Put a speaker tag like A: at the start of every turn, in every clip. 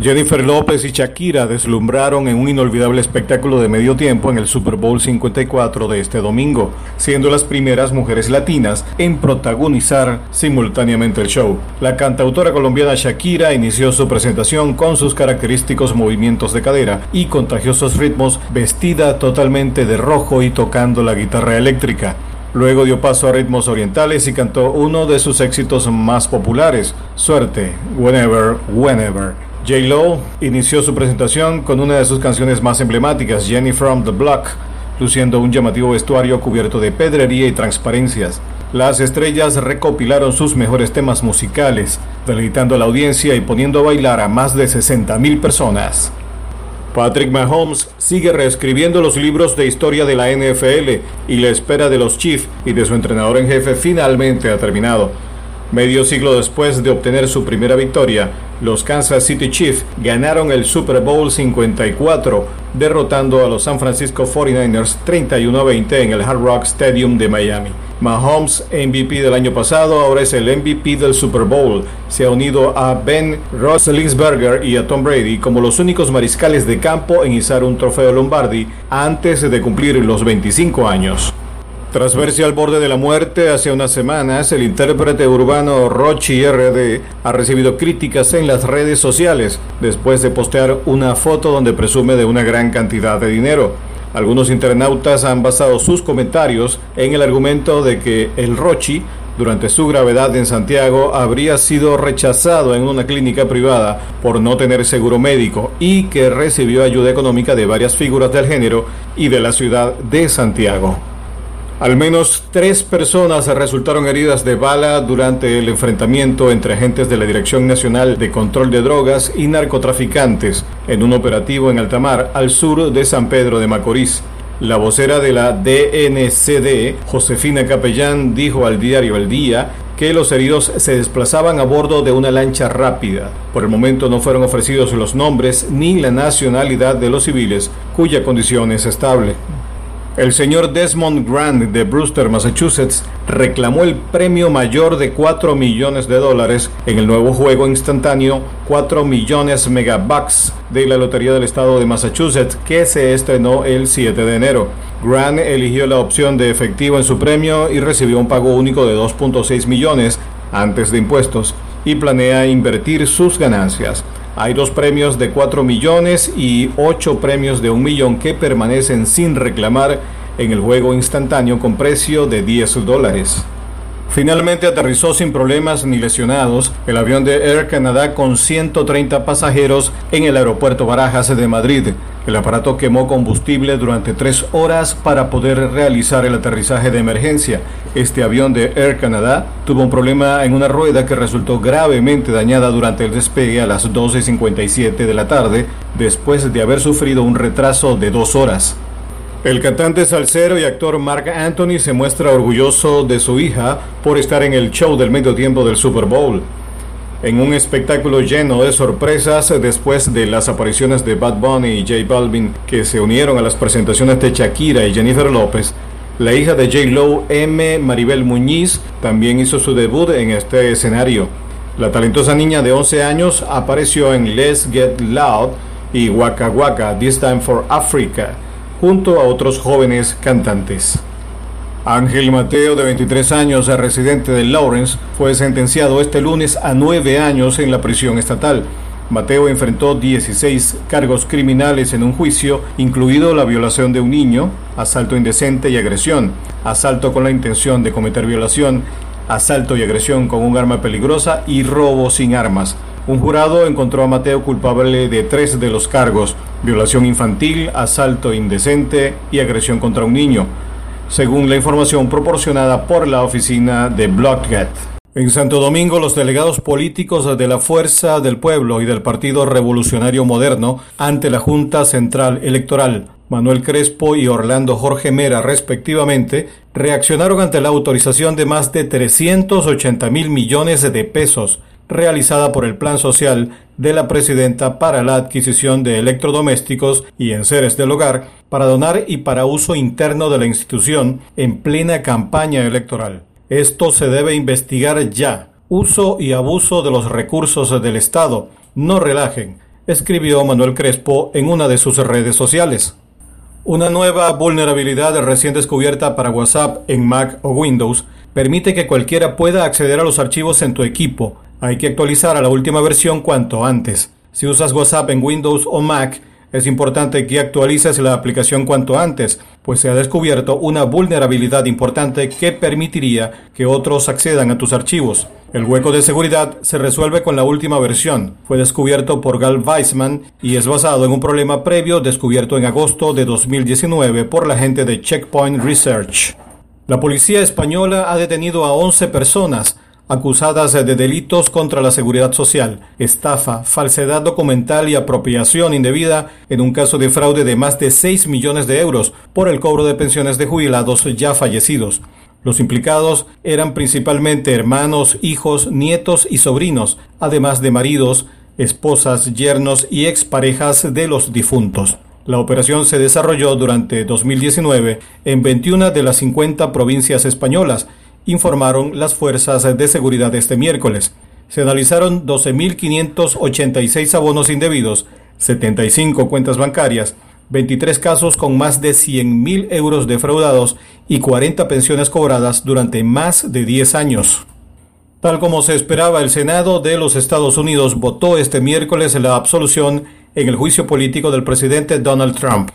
A: Jennifer López y Shakira deslumbraron en un inolvidable espectáculo de medio tiempo en el Super Bowl 54 de este domingo, siendo las primeras mujeres latinas en protagonizar simultáneamente el show. La cantautora colombiana Shakira inició su presentación con sus característicos movimientos de cadera y contagiosos ritmos, vestida totalmente de rojo y tocando la guitarra eléctrica. Luego dio paso a ritmos orientales y cantó uno de sus éxitos más populares, Suerte, Whenever, Whenever. J. Lo inició su presentación con una de sus canciones más emblemáticas, Jenny from the Block, luciendo un llamativo vestuario cubierto de pedrería y transparencias. Las estrellas recopilaron sus mejores temas musicales, deleitando a la audiencia y poniendo a bailar a más de 60.000 personas. Patrick Mahomes sigue reescribiendo los libros de historia de la NFL y la espera de los Chiefs y de su entrenador en jefe finalmente ha terminado. Medio siglo después de obtener su primera victoria, los Kansas City Chiefs ganaron el Super Bowl 54, derrotando a los San Francisco 49ers 31 a 20 en el Hard Rock Stadium de Miami. Mahomes, MVP del año pasado, ahora es el MVP del Super Bowl. Se ha unido a Ben Roethlisberger y a Tom Brady como los únicos mariscales de campo en izar un trofeo Lombardi antes de cumplir los 25 años. Tras verse al borde de la muerte hace unas semanas, el intérprete urbano Rochi RD ha recibido críticas en las redes sociales después de postear una foto donde presume de una gran cantidad de dinero. Algunos internautas han basado sus comentarios en el argumento de que el Rochi, durante su gravedad en Santiago, habría sido rechazado en una clínica privada por no tener seguro médico y que recibió ayuda económica de varias figuras del género y de la ciudad de Santiago. Al menos tres personas resultaron heridas de bala durante el enfrentamiento entre agentes de la Dirección Nacional de Control de Drogas y narcotraficantes en un operativo en Altamar, al sur de San Pedro de Macorís. La vocera de la DNCD, Josefina Capellán, dijo al diario El Día que los heridos se desplazaban a bordo de una lancha rápida. Por el momento no fueron ofrecidos los nombres ni la nacionalidad de los civiles, cuya condición es estable. El señor Desmond Grant de Brewster, Massachusetts, reclamó el premio mayor de 4 millones de dólares en el nuevo juego instantáneo 4 millones megabucks de la Lotería del Estado de Massachusetts que se estrenó el 7 de enero. Grant eligió la opción de efectivo en su premio y recibió un pago único de 2.6 millones antes de impuestos y planea invertir sus ganancias. Hay dos premios de 4 millones y 8 premios de 1 millón que permanecen sin reclamar en el juego instantáneo con precio de 10 dólares. Finalmente aterrizó sin problemas ni lesionados el avión de Air Canada con 130 pasajeros en el aeropuerto Barajas de Madrid. El aparato quemó combustible durante tres horas para poder realizar el aterrizaje de emergencia. Este avión de Air Canada tuvo un problema en una rueda que resultó gravemente dañada durante el despegue a las 12.57 de la tarde, después de haber sufrido un retraso de dos horas. El cantante salsero y actor Mark Anthony se muestra orgulloso de su hija por estar en el show del medio tiempo del Super Bowl. En un espectáculo lleno de sorpresas después de las apariciones de Bad Bunny y J Balvin que se unieron a las presentaciones de Shakira y Jennifer López, la hija de J. Lo, M. Maribel Muñiz, también hizo su debut en este escenario. La talentosa niña de 11 años apareció en Let's Get Loud y Waka Waka, This Time for Africa, junto a otros jóvenes cantantes. Ángel Mateo, de 23 años, residente de Lawrence, fue sentenciado este lunes a nueve años en la prisión estatal. Mateo enfrentó 16 cargos criminales en un juicio, incluido la violación de un niño, asalto indecente y agresión, asalto con la intención de cometer violación, asalto y agresión con un arma peligrosa y robo sin armas. Un jurado encontró a Mateo culpable de tres de los cargos, violación infantil, asalto indecente y agresión contra un niño, según la información proporcionada por la oficina de Blockget. En Santo Domingo, los delegados políticos de la Fuerza del Pueblo y del Partido Revolucionario Moderno ante la Junta Central Electoral, Manuel Crespo y Orlando Jorge Mera, respectivamente, reaccionaron ante la autorización de más de 380 mil millones de pesos realizada por el Plan Social de la Presidenta para la adquisición de electrodomésticos y enseres del hogar para donar y para uso interno de la institución en plena campaña electoral. Esto se debe investigar ya. Uso y abuso de los recursos del Estado. No relajen. escribió Manuel Crespo en una de sus redes sociales. Una nueva vulnerabilidad recién descubierta para WhatsApp en Mac o Windows permite que cualquiera pueda acceder a los archivos en tu equipo. Hay que actualizar a la última versión cuanto antes. Si usas WhatsApp en Windows o Mac, es importante que actualices la aplicación cuanto antes, pues se ha descubierto una vulnerabilidad importante que permitiría que otros accedan a tus archivos. El hueco de seguridad se resuelve con la última versión. Fue descubierto por Gal Weissman y es basado en un problema previo descubierto en agosto de 2019 por la gente de Checkpoint Research. La policía española ha detenido a 11 personas acusadas de delitos contra la seguridad social, estafa, falsedad documental y apropiación indebida en un caso de fraude de más de 6 millones de euros por el cobro de pensiones de jubilados ya fallecidos. Los implicados eran principalmente hermanos, hijos, nietos y sobrinos, además de maridos, esposas, yernos y exparejas de los difuntos. La operación se desarrolló durante 2019 en 21 de las 50 provincias españolas informaron las fuerzas de seguridad este miércoles. Se analizaron 12.586 abonos indebidos, 75 cuentas bancarias, 23 casos con más de 100.000 euros defraudados y 40 pensiones cobradas durante más de 10 años. Tal como se esperaba, el Senado de los Estados Unidos votó este miércoles la absolución en el juicio político del presidente Donald Trump.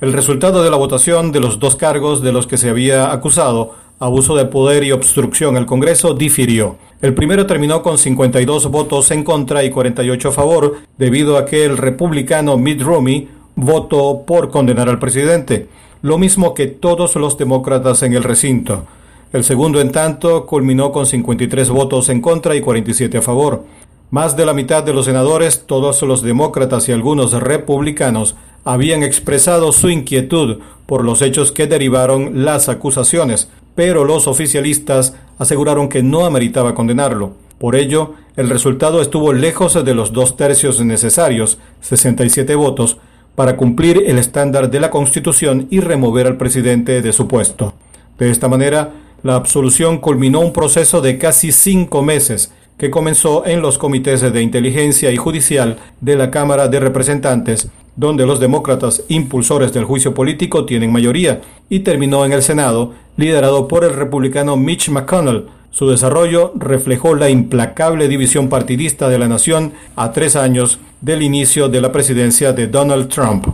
A: El resultado de la votación de los dos cargos de los que se había acusado abuso de poder y obstrucción al Congreso difirió. El primero terminó con 52 votos en contra y 48 a favor, debido a que el republicano Mitt Romney votó por condenar al presidente, lo mismo que todos los demócratas en el recinto. El segundo, en tanto, culminó con 53 votos en contra y 47 a favor. Más de la mitad de los senadores, todos los demócratas y algunos republicanos, habían expresado su inquietud por los hechos que derivaron las acusaciones, pero los oficialistas aseguraron que no ameritaba condenarlo. Por ello, el resultado estuvo lejos de los dos tercios necesarios, 67 votos, para cumplir el estándar de la Constitución y remover al presidente de su puesto. De esta manera, la absolución culminó un proceso de casi cinco meses que comenzó en los comités de inteligencia y judicial de la Cámara de Representantes donde los demócratas impulsores del juicio político tienen mayoría, y terminó en el Senado, liderado por el republicano Mitch McConnell. Su desarrollo reflejó la implacable división partidista de la nación a tres años del inicio de la presidencia de Donald Trump.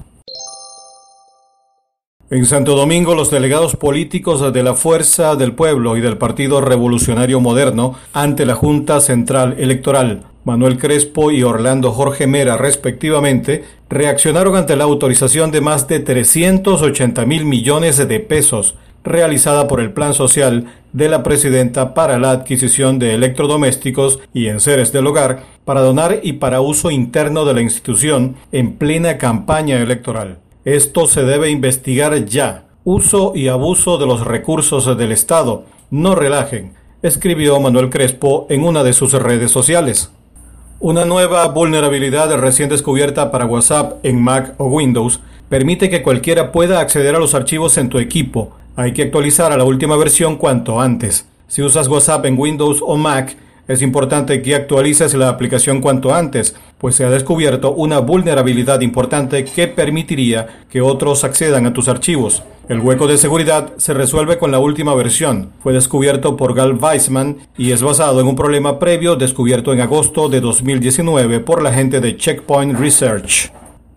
A: En Santo Domingo, los delegados políticos de la Fuerza del Pueblo y del Partido Revolucionario Moderno ante la Junta Central Electoral Manuel Crespo y Orlando Jorge Mera, respectivamente, reaccionaron ante la autorización de más de 380 mil millones de pesos realizada por el Plan Social de la Presidenta para la adquisición de electrodomésticos y enseres del hogar para donar y para uso interno de la institución en plena campaña electoral. Esto se debe investigar ya. Uso y abuso de los recursos del Estado. No relajen, escribió Manuel Crespo en una de sus redes sociales. Una nueva vulnerabilidad recién descubierta para WhatsApp en Mac o Windows permite que cualquiera pueda acceder a los archivos en tu equipo. Hay que actualizar a la última versión cuanto antes. Si usas WhatsApp en Windows o Mac, es importante que actualices la aplicación cuanto antes, pues se ha descubierto una vulnerabilidad importante que permitiría que otros accedan a tus archivos. El hueco de seguridad se resuelve con la última versión. Fue descubierto por Gal Weissman y es basado en un problema previo descubierto en agosto de 2019 por la gente de Checkpoint Research.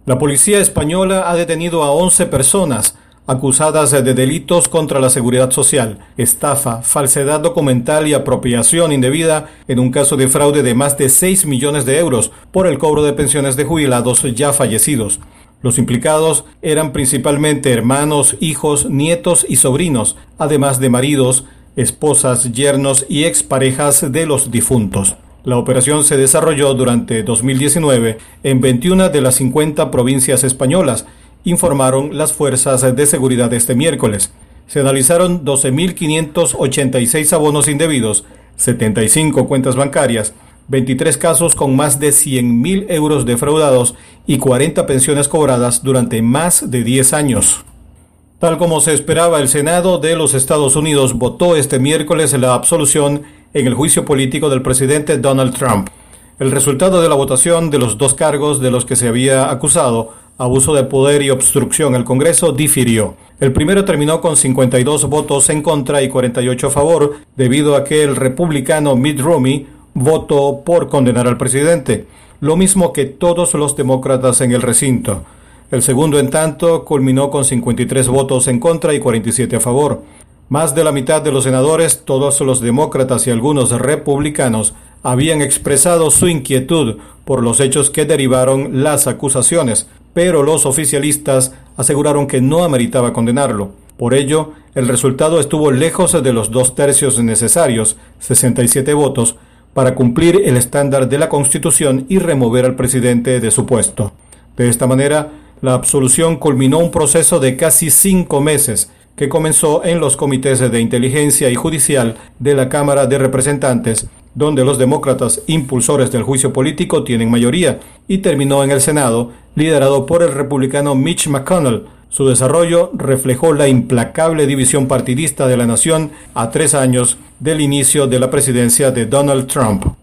A: La policía española ha detenido a 11 personas acusadas de delitos contra la seguridad social, estafa, falsedad documental y apropiación indebida en un caso de fraude de más de 6 millones de euros por el cobro de pensiones de jubilados ya fallecidos. Los implicados eran principalmente hermanos, hijos, nietos y sobrinos, además de maridos, esposas, yernos y exparejas de los difuntos. La operación se desarrolló durante 2019 en 21 de las 50 provincias españolas informaron las fuerzas de seguridad este miércoles. Se analizaron 12.586 abonos indebidos, 75 cuentas bancarias, 23 casos con más de 100.000 euros defraudados y 40 pensiones cobradas durante más de 10 años. Tal como se esperaba, el Senado de los Estados Unidos votó este miércoles la absolución en el juicio político del presidente Donald Trump. El resultado de la votación de los dos cargos de los que se había acusado, abuso de poder y obstrucción al Congreso, difirió. El primero terminó con 52 votos en contra y 48 a favor, debido a que el republicano Mitt Romney votó por condenar al presidente, lo mismo que todos los demócratas en el recinto. El segundo, en tanto, culminó con 53 votos en contra y 47 a favor. Más de la mitad de los senadores, todos los demócratas y algunos republicanos, habían expresado su inquietud por los hechos que derivaron las acusaciones, pero los oficialistas aseguraron que no ameritaba condenarlo. Por ello, el resultado estuvo lejos de los dos tercios necesarios, 67 votos, para cumplir el estándar de la Constitución y remover al presidente de su puesto. De esta manera, la absolución culminó un proceso de casi cinco meses que comenzó en los comités de inteligencia y judicial de la Cámara de Representantes donde los demócratas impulsores del juicio político tienen mayoría, y terminó en el Senado, liderado por el republicano Mitch McConnell. Su desarrollo reflejó la implacable división partidista de la nación a tres años del inicio de la presidencia de Donald Trump.